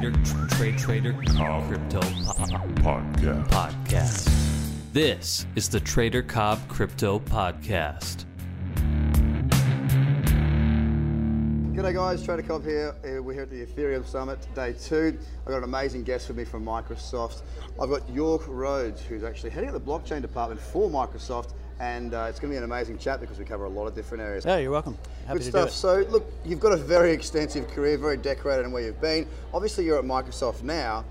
Trader Trade Trader Cobb Crypto Podcast. Podcast. This is the Trader Cobb Crypto Podcast. G'day guys, Trader Cobb here. Uh, We're here at the Ethereum Summit, day two. I've got an amazing guest with me from Microsoft. I've got Yorke Rhodes, who's actually heading up the blockchain department for Microsoft, and uh, it's going to be an amazing chat because we cover a lot of different areas. Yeah, you're welcome. Happy Good to stuff. do it. So, look, you've got a very extensive career, very decorated in where you've been. Obviously, you're at Microsoft now.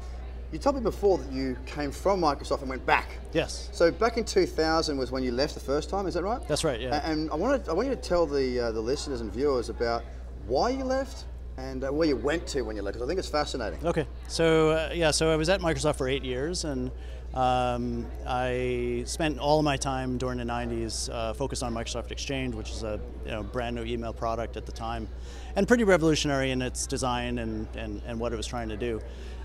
You told me before that you came from Microsoft and went back. Yes. So back in 2000 was when you left the first time, is that right? That's right, yeah. And I wanted, I want you to tell the uh, the listeners and viewers about why you left and uh, where you went to when you left, because I think it's fascinating. Okay. So uh, yeah, so I was at Microsoft for eight years, and um, I spent all of my time during the '90s uh, focused on Microsoft Exchange, which is a you know, brand new email product at the time, and pretty revolutionary in its design and and, and what it was trying to do.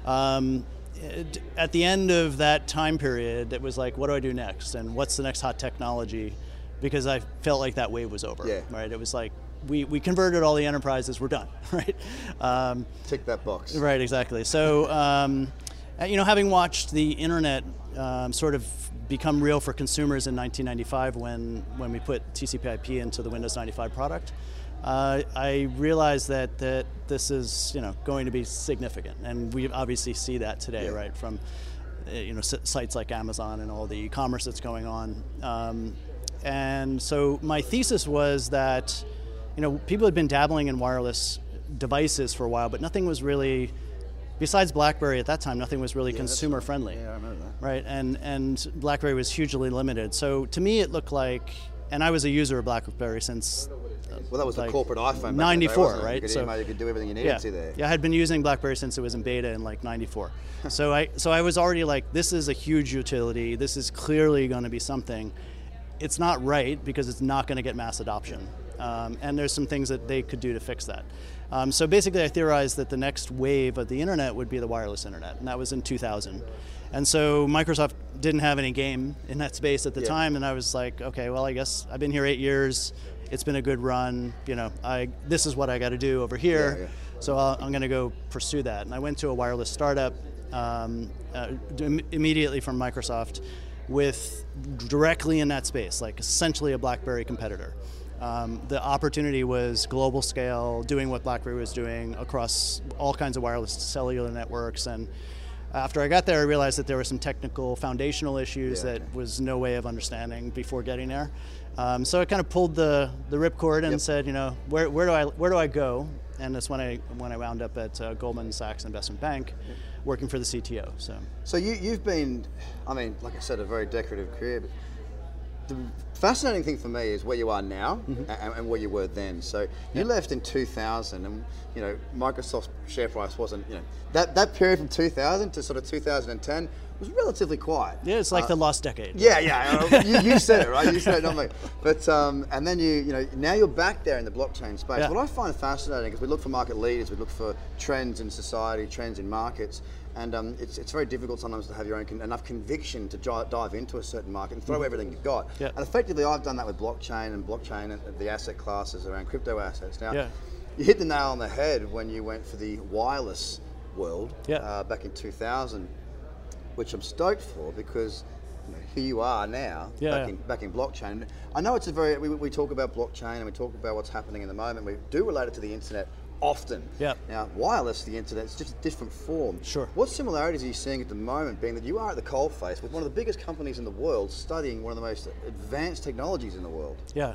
Um, it- at the end of that time period, it was like, what do I do next, and what's the next hot technology? Because I felt like that wave was over. Yeah. Right. It was like we, we converted all the enterprises, we're done. Right. Um, Tick that box. Right, exactly. So, um, you know, having watched the internet um, sort of become real for consumers in 1995 when, when we put TCP/IP into the Windows 95 product, uh, I realized that, that this is you know going to be significant, and we obviously see that today, Yeah. right? From uh, you know sites like Amazon and all the e-commerce that's going on. Um, and so my thesis was that you know people had been dabbling in wireless devices for a while, but nothing was really besides BlackBerry at that time. Nothing was really consumer friendly, Yeah, I remember that. right? And and BlackBerry was hugely limited. So to me, it looked like, and I was a user of BlackBerry since uh, Well, that was the corporate iPhone. back in the day, 94, wasn't right? You could, So- email, you could do everything you needed yeah. to there. Yeah, I had been using BlackBerry since it was in beta in like '94. so I so I was already like, this is a huge utility. This is clearly going to be something. It's not right because it's not going to get mass adoption, um, and there's some things that they could do to fix that. Um, so basically, I theorized that the next wave of the internet would be the wireless internet, and that was in 2000. And so Microsoft didn't have any game in that space at the Yeah. time, and I was like, okay, well, I guess I've been here eight years. It's been a good run. You know, I this is what I got to do over here. Yeah, yeah. So I'll, I'm going to go pursue that. And I went to a wireless startup um, uh, immediately from Microsoft with directly in that space, like essentially a BlackBerry competitor. Um, the opportunity was global scale, doing what BlackBerry was doing across all kinds of wireless cellular networks. And after I got there, I realized that there were some technical foundational issues Yeah, that okay. was no way of understanding before getting there. Um, so I kind of pulled the, the ripcord and Yep. said, you know, where, where do I where do I go? And that's when I when I wound up at uh, Goldman Sachs Investment Bank, working for the CTO. So So you, you've been, I mean, like I said, a very decorative career. But the fascinating thing for me is where you are now Mm-hmm. and, and where you were then. So you left in 2000, and you know Microsoft's share price wasn't, you know, that that period from 2000 to sort of 2010 was relatively quiet. yeah, it's like the last decade. Yeah, yeah. uh, you, you said it, right? You said it, not me. But um, and then you, you know, now you're back there in the blockchain space. Yeah. What I find fascinating is we look for market leaders, we look for trends in society, trends in markets, and um, it's, it's very difficult sometimes to have your own con- enough conviction to dri- dive into a certain market and throw everything you've got. Yeah. And effectively, I've done that with blockchain and blockchain and the asset classes around crypto assets. Now, Yeah. you hit the nail on the head when you went for the wireless world Yeah. uh, back in 2000 which I'm stoked for because you know, here you are now, Yeah. back, in, back in blockchain. I know it's a very, we, we talk about blockchain and we talk about what's happening in the moment. We do relate it to the internet often. Yeah. Now, wireless, the internet, it's just a different form. Sure. What similarities are you seeing at the moment, being that you are at the coalface with one of the biggest companies in the world studying one of the most advanced technologies in the world? Yeah.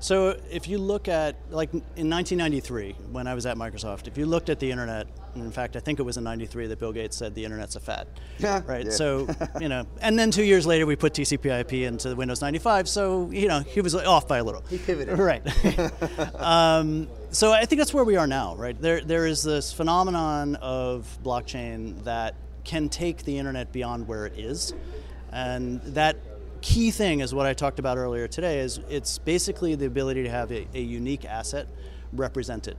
So if you look at, like in 1993, when I was at Microsoft, if you looked at the internet, in fact, I think it was in 93 that Bill Gates said the internet's a fad. Yeah, Right. yeah. So, you know, and then two years later, we put TCP/IP into Windows 95. So, you know, he was off by a little. He pivoted. Right. um, so I think that's where we are now, right? There, there is this phenomenon of blockchain that can take the internet beyond where it is, and that key thing is what I talked about earlier today. Is it's basically the ability to have a, a unique asset represented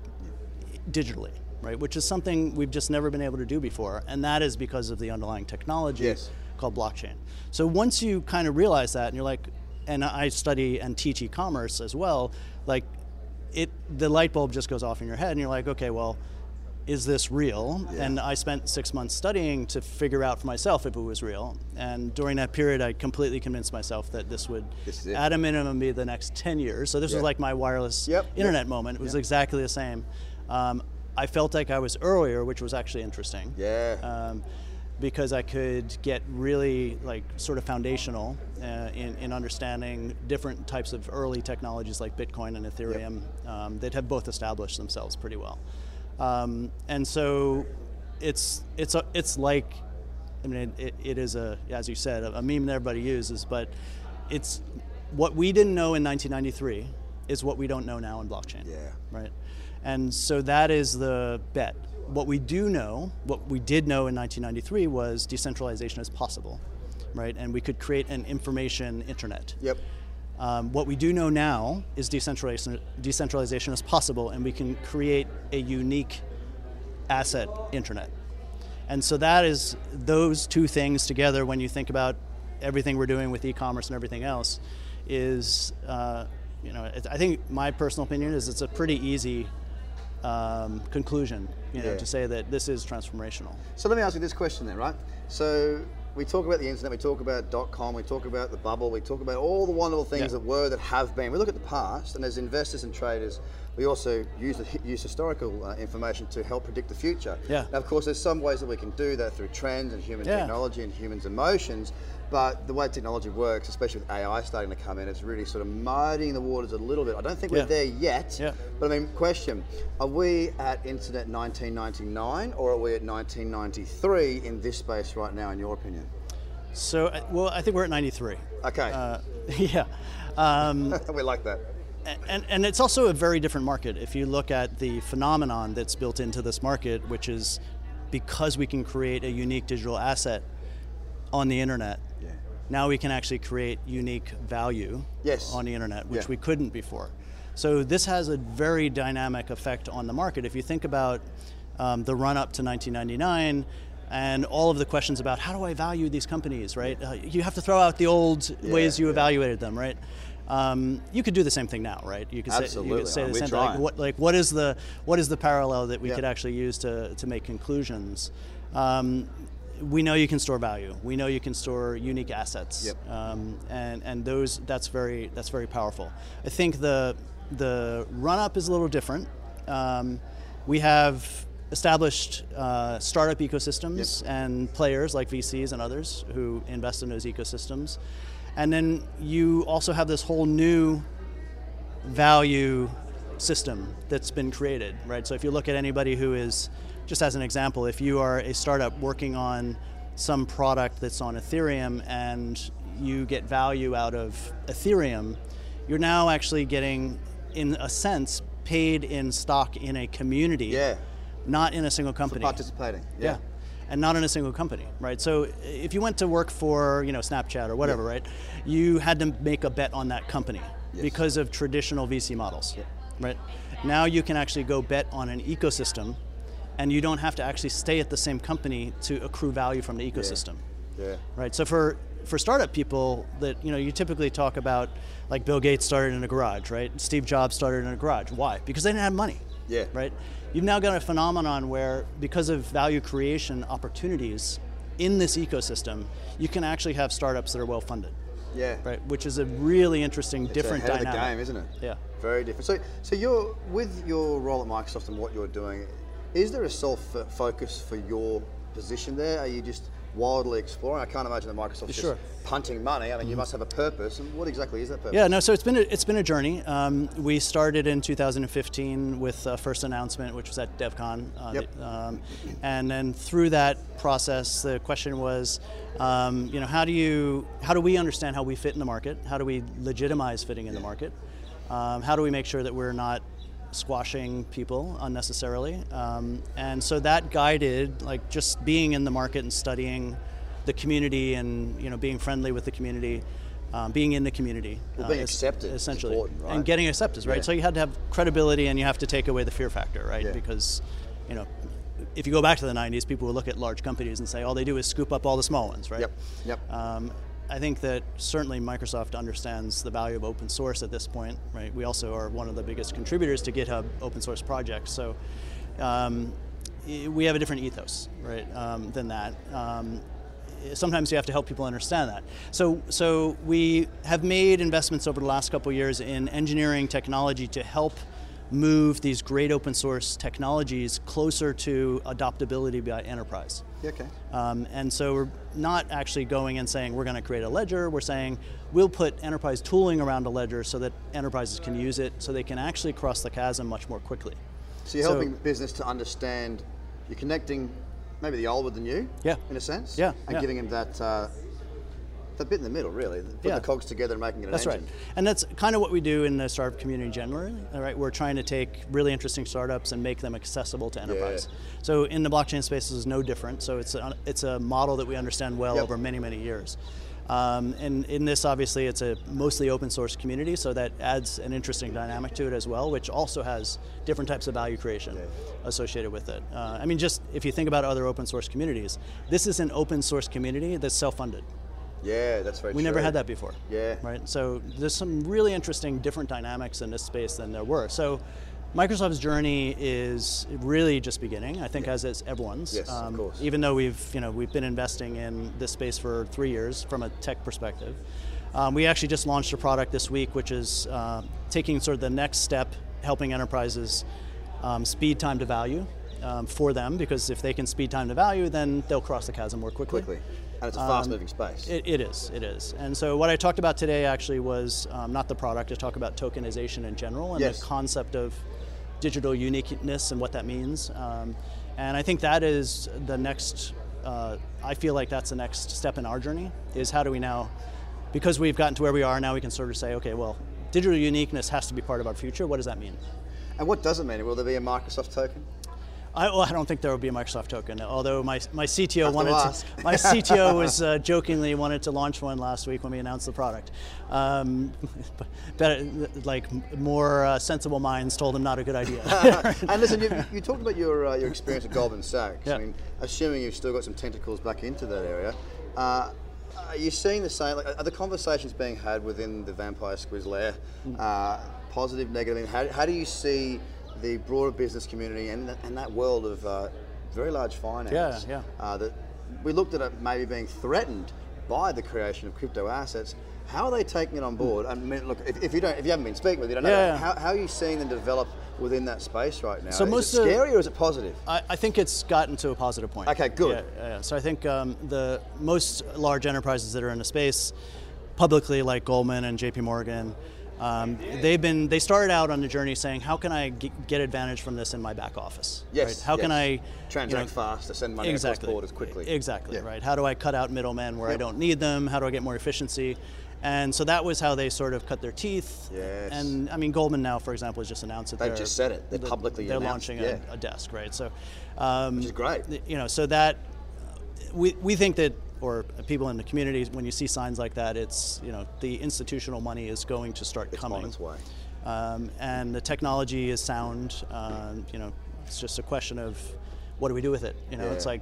digitally, right? Which is something we've just never been able to do before, and that is because of the underlying technology Yes. called blockchain. So once you kind of realize that, and you're like, and I study and teach e-commerce as well, like it, the light bulb just goes off in your head, and you're like, okay, well, is this real? Yeah. And I spent six months studying to figure out for myself if it was real. And during that period, I completely convinced myself that this would, This at a minimum, be the next 10 years. So this Yeah. was like my wireless Yep, internet yep, moment. It was yep. exactly the same. Um, I felt like I was earlier, which was actually interesting. Yeah. Um, because I could get really like sort of foundational uh, in, in understanding different types of early technologies like Bitcoin and Ethereum um, that have both established themselves pretty well. Um, and so it's it's a, it's like I mean it, it is a as you said a, a meme that everybody uses, but it's what we didn't know in 1993 is what we don't know now in blockchain. Yeah. Right. And so that is the bet. What we do know, what we did know in 1993 was decentralization is possible, right? And we could create an information internet. Yep. Um, what we do know now is decentralization, decentralization is possible, and we can create a unique asset internet. And so that is those two things together. When you think about everything we're doing with e-commerce and everything else, is uh, you know I think my personal opinion is it's a pretty easy um, conclusion, you know, Yeah. to say that this is transformational. So let me ask you this question then, right? So we talk about the internet, we talk about dot com, we talk about the bubble, we talk about all the wonderful things Yeah. that were, that have been. We look at the past, and as investors and traders, we also use, use historical uh, information to help predict the future. Yeah. Now, of course, there's some ways that we can do that through trends and human Yeah. technology and humans' emotions. But the way technology works, especially with AI starting to come in, it's really sort of muddying the waters a little bit. I don't think we're Yeah. there yet. Yeah. But I mean, question: Are we at Internet 1999 or are we at 1993 in this space right now? In your opinion? So, uh, well, I think we're at 93. Okay, Uh, yeah. Um, we like that. and, and it's also a very different market. If you look at the phenomenon that's built into this market, which is because we can create a unique digital asset on the internet. Now we can actually create unique value Yes. on the internet, which Yeah. we couldn't before. So this has a very dynamic effect on the market. If you think about um, the run up to 1999 and all of the questions about how do I value these companies, right? Uh, you have to throw out the old ways you yeah. evaluated them, right? Um, you could do the same thing now, right? You could say, you Absolutely. could say the same thing. Like trying. what, like what is the what is the parallel that we Yeah. could actually use to, to make conclusions? Um, we know you can store value. We know you can store unique assets, Yep. um, and and those that's very that's very powerful. I think the the run up is a little different. Um, we have established uh, startup ecosystems and players like VCs and others who invest in those ecosystems, and then you also have this whole new value system that's been created, right? So if you look at anybody who is, just as an example, if you are a startup working on some product that's on Ethereum and you get value out of Ethereum, you're now actually getting, in a sense, paid in stock in a community, Yeah. not in a single company. Participating. Yeah. And not in a single company, right? So if you went to work for, you know, Snapchat or whatever, Yeah. right? You had to make a bet on that company Yes. because of traditional VC models, right? Now you can actually go bet on an ecosystem and you don't have to actually stay at the same company to accrue value from the ecosystem. Yeah. Right. So for for startup people that you know you typically talk about like Bill Gates started in a garage, right? Steve Jobs started in a garage. Why? Because they didn't have money. Yeah. Right. You've now got a phenomenon where because of value creation opportunities in this ecosystem, you can actually have startups that are well funded. Yeah. Right. Which is a really interesting, different it's ahead dynamic. of the game, isn't it? Yeah. Very different. So, so you're with your role at Microsoft and what you're doing. Is there a self focus for your position there? Are you just wildly exploring? I can't imagine that Microsoft's Sure. Just punting money. I mean, you must have a purpose. And what exactly is that purpose? Yeah, no. So it's been a, it's been a journey. Um, we started in 2015 with uh, first announcement, which was at DevCon, uh, Yep. um, and then through that process, the question was, um, you know, how do you how do we understand how we fit in the market? How do we legitimize fitting in the market? Um, how do we make sure that we're not squashing people unnecessarily? Um, and so that guided like just being in the market and studying the community and you know being friendly with the community. Um, being in the community, Well, being es- accepted essentially, right? and getting accepted, right? Yeah. So you had to have credibility, and you have to take away the fear factor, right? Yeah. Because, you know, if you go back to the '90s, people would look at large companies and say, all they do is scoop up all the small ones, right? Yep, yep. Um, I think that certainly Microsoft understands the value of open source at this point, right? We also are one of the biggest contributors to GitHub open source projects, so. Um, we have a different ethos, right, um, than that. Um, sometimes you have to help people understand that. So, so we have made investments over the last couple years in engineering technology to help move these great open source technologies closer to adoptability by enterprise. Okay. Um, and so we're not actually going and saying we're going to create a ledger. We're saying we'll put enterprise tooling around a ledger so that enterprises can use it, so they can actually cross the chasm much more quickly. So you're So- helping business to understand, you're connecting maybe the old with the new, Yeah. in a sense, Yeah, and yeah. giving them that uh, that bit in the middle, really, putting Yeah. the cogs together and making it an That's right, and that's kind of what we do in the startup community generally. All right, we're trying to take really interesting startups and make them accessible to enterprise. So in the blockchain space, this is no different. So it's a, it's a model that we understand well Yep. over many many years. Um, and in this, obviously, it's a mostly open source community, so that adds an interesting dynamic to it as well, which also has different types of value creation associated with it. Uh, I mean, just if you think about other open source communities, this is an open source community that's self-funded. Yeah, that's very We never had that before. Yeah. Right. So there's some really interesting different dynamics in this space than there were. So Microsoft's journey is really just beginning. I think as is everyone's. Um, Yes, of course. Even though we've you know we've been investing in this space for three years from a tech perspective. Um, we actually just launched a product this week, which is uh, taking sort of the next step, helping enterprises um, speed time to value um, for them, because if they can speed time to value, then they'll cross the chasm more quickly. Quickly. And it's a fast moving space. Um, It, it is, it is. And so what I talked about today actually was um, not the product, I talked about tokenization in general and Yes. the concept of digital uniqueness and what that means. Um, and I think that is the next, uh, I feel like that's the next step in our journey, is how do we now, because we've gotten to where we are, now we can sort of say, okay, well, digital uniqueness has to be part of our future. What does that mean? and what does it mean? Will there be a Microsoft token? I, well, I don't think there will be a Microsoft token. Although my, my CTO Have wanted ask. to, my CTO was uh, jokingly wanted to launch one last week when we announced the product. Um, better, like more uh, sensible minds told him not a good idea. and listen, you, you talked about your uh, your experience at Goldman Sachs. Yeah. I mean, assuming you've still got some tentacles back into that area, uh, are you seeing the same? Like, are the conversations being had within the Vampire Squid layer Mm. uh, positive, negative? How, how do you see the broader business community and, th- and that world of uh, very large finance? Yeah, yeah. Uh, that we looked at it maybe being threatened by the creation of crypto assets. How are they taking it on board? I mean, look, if, if you don't, if you haven't been speaking with, you don't know. Yeah. How, how are you seeing them develop within that space right now? So is most it of- scary or is it positive? I, I think it's gotten to a positive point. Okay, good. Yeah, yeah. So I think um, the most large enterprises that are in the space, publicly like Goldman and J.P. Morgan, um, they've been they started out on the journey saying, how can I g- get advantage from this in my back office? Yes. Right? How can yes. I you transact know, faster, send money exactly across borders quickly? Exactly. Yeah. Right. How do I cut out middlemen where I don't need them? How do I get more efficiency? And so that was how they sort of cut their teeth. Yes. And I mean, Goldman now, for example, has just announced that They've just said it. They publicly they're announced, launching yeah. a, a desk, right? So, um, Which is great. you know, so that we, we think that, people in the community, when you see signs like that, it's you know the institutional money is going to start It's coming, on its way. um, and the technology is sound. Um, you know, it's just a question of what do we do with it? You know, it's like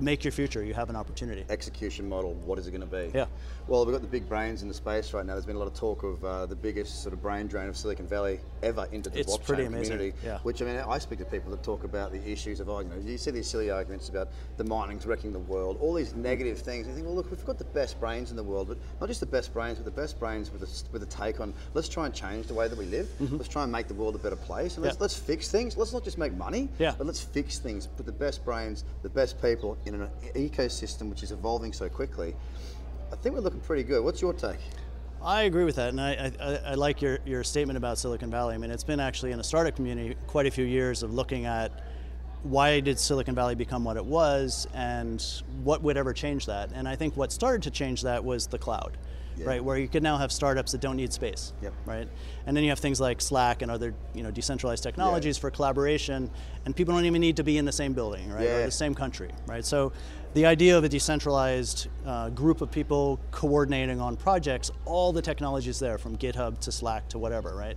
make your future. You have an opportunity. Execution model, what is it going to be? Yeah. Well, we've got the big brains in the space right now. There's been a lot of talk of uh, the biggest sort of brain drain of Silicon Valley ever into the It's blockchain pretty amazing, community. yeah. Which I mean, I speak to people that talk about the issues of, oh, you know, you see these silly arguments about the mining's wrecking the world, all these negative things. You think, well, look, we've got the best brains in the world, but not just the best brains, but the best brains with a, with a take on let's try and change the way that we live. Let's try and make the world a better place, and let's, Mm-hmm. Let's fix things. Let's not just make money, Yeah. but let's fix things. Put the best brains, the best people in an ecosystem which is evolving so quickly. I think we're looking pretty good. What's your take? I agree with that, and I, I, I like your, your statement about Silicon Valley. I mean, it's been actually in the startup community quite a few years of looking at why did Silicon Valley become what it was, and what would ever change that. And I think what started to change that was the cloud, Yeah. right? Where you could now have startups that don't need space, Yep. right? And then you have things like Slack and other you know decentralized technologies for collaboration, and people don't even need to be in the same building, right, or the same country, right? So the idea of a decentralized uh, group of people coordinating on projects, all the technologies there, from GitHub to Slack to whatever, right?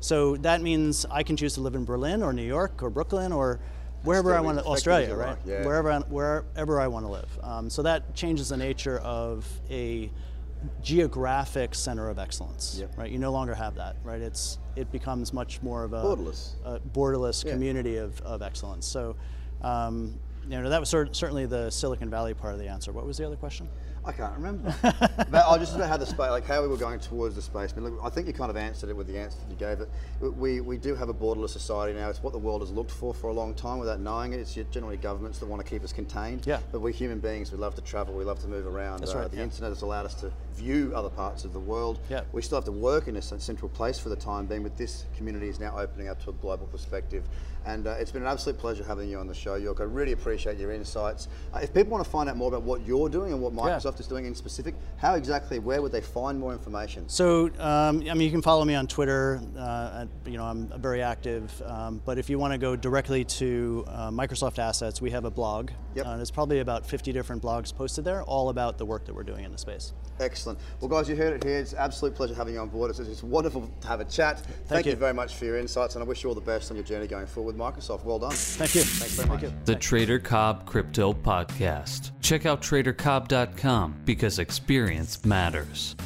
So that means I can choose to live in Berlin or New York or Brooklyn or wherever I want to, Australia, right? yeah. Wherever I, wherever I want to live. Um, so that changes the nature of a geographic center of excellence, Yep. right? You no longer have that, right? It's it becomes much more of a Borderless. a borderless Yeah. community of, of excellence. So um, you know, that was cer- certainly the Silicon Valley part of the answer. What was the other question? I can't remember. but I just about how the space, like how we were going towards the space. I, mean, look, I think you kind of answered it with the answer that you gave. It. We, we do have a borderless society now. It's what the world has looked for for a long time without knowing it. It's generally governments that want to keep us contained. Yeah. But we're human beings, we love to travel. We love to move around. That's uh, right, the yeah. internet has allowed us to view other parts of the world. Yeah. We still have to work in a central place for the time being, but this community is now opening up to a global perspective. And uh, it's been an absolute pleasure having you on the show, Yorke. I really appreciate your insights. Uh, if people want to find out more about what you're doing and what Microsoft is doing in specific, how exactly, where would they find more information? So, um, I mean, you can follow me on Twitter. Uh, you know, I'm very active. Um, but if you want to go directly to uh, Microsoft Assets, we have a blog. Yep. Uh, there's probably about 50 different blogs posted there, all about the work that we're doing in the space. Excellent. Well, guys, you heard it here. It's an absolute pleasure having you on board. It's, it's wonderful to have a chat. Thank, you. very much for your insights, and I wish you all the best on your journey going forward with Microsoft. Well done. Thank you. Thanks very much. Thank you. The Trader Cobb Crypto Podcast. Check out tradercobb.com because experience matters.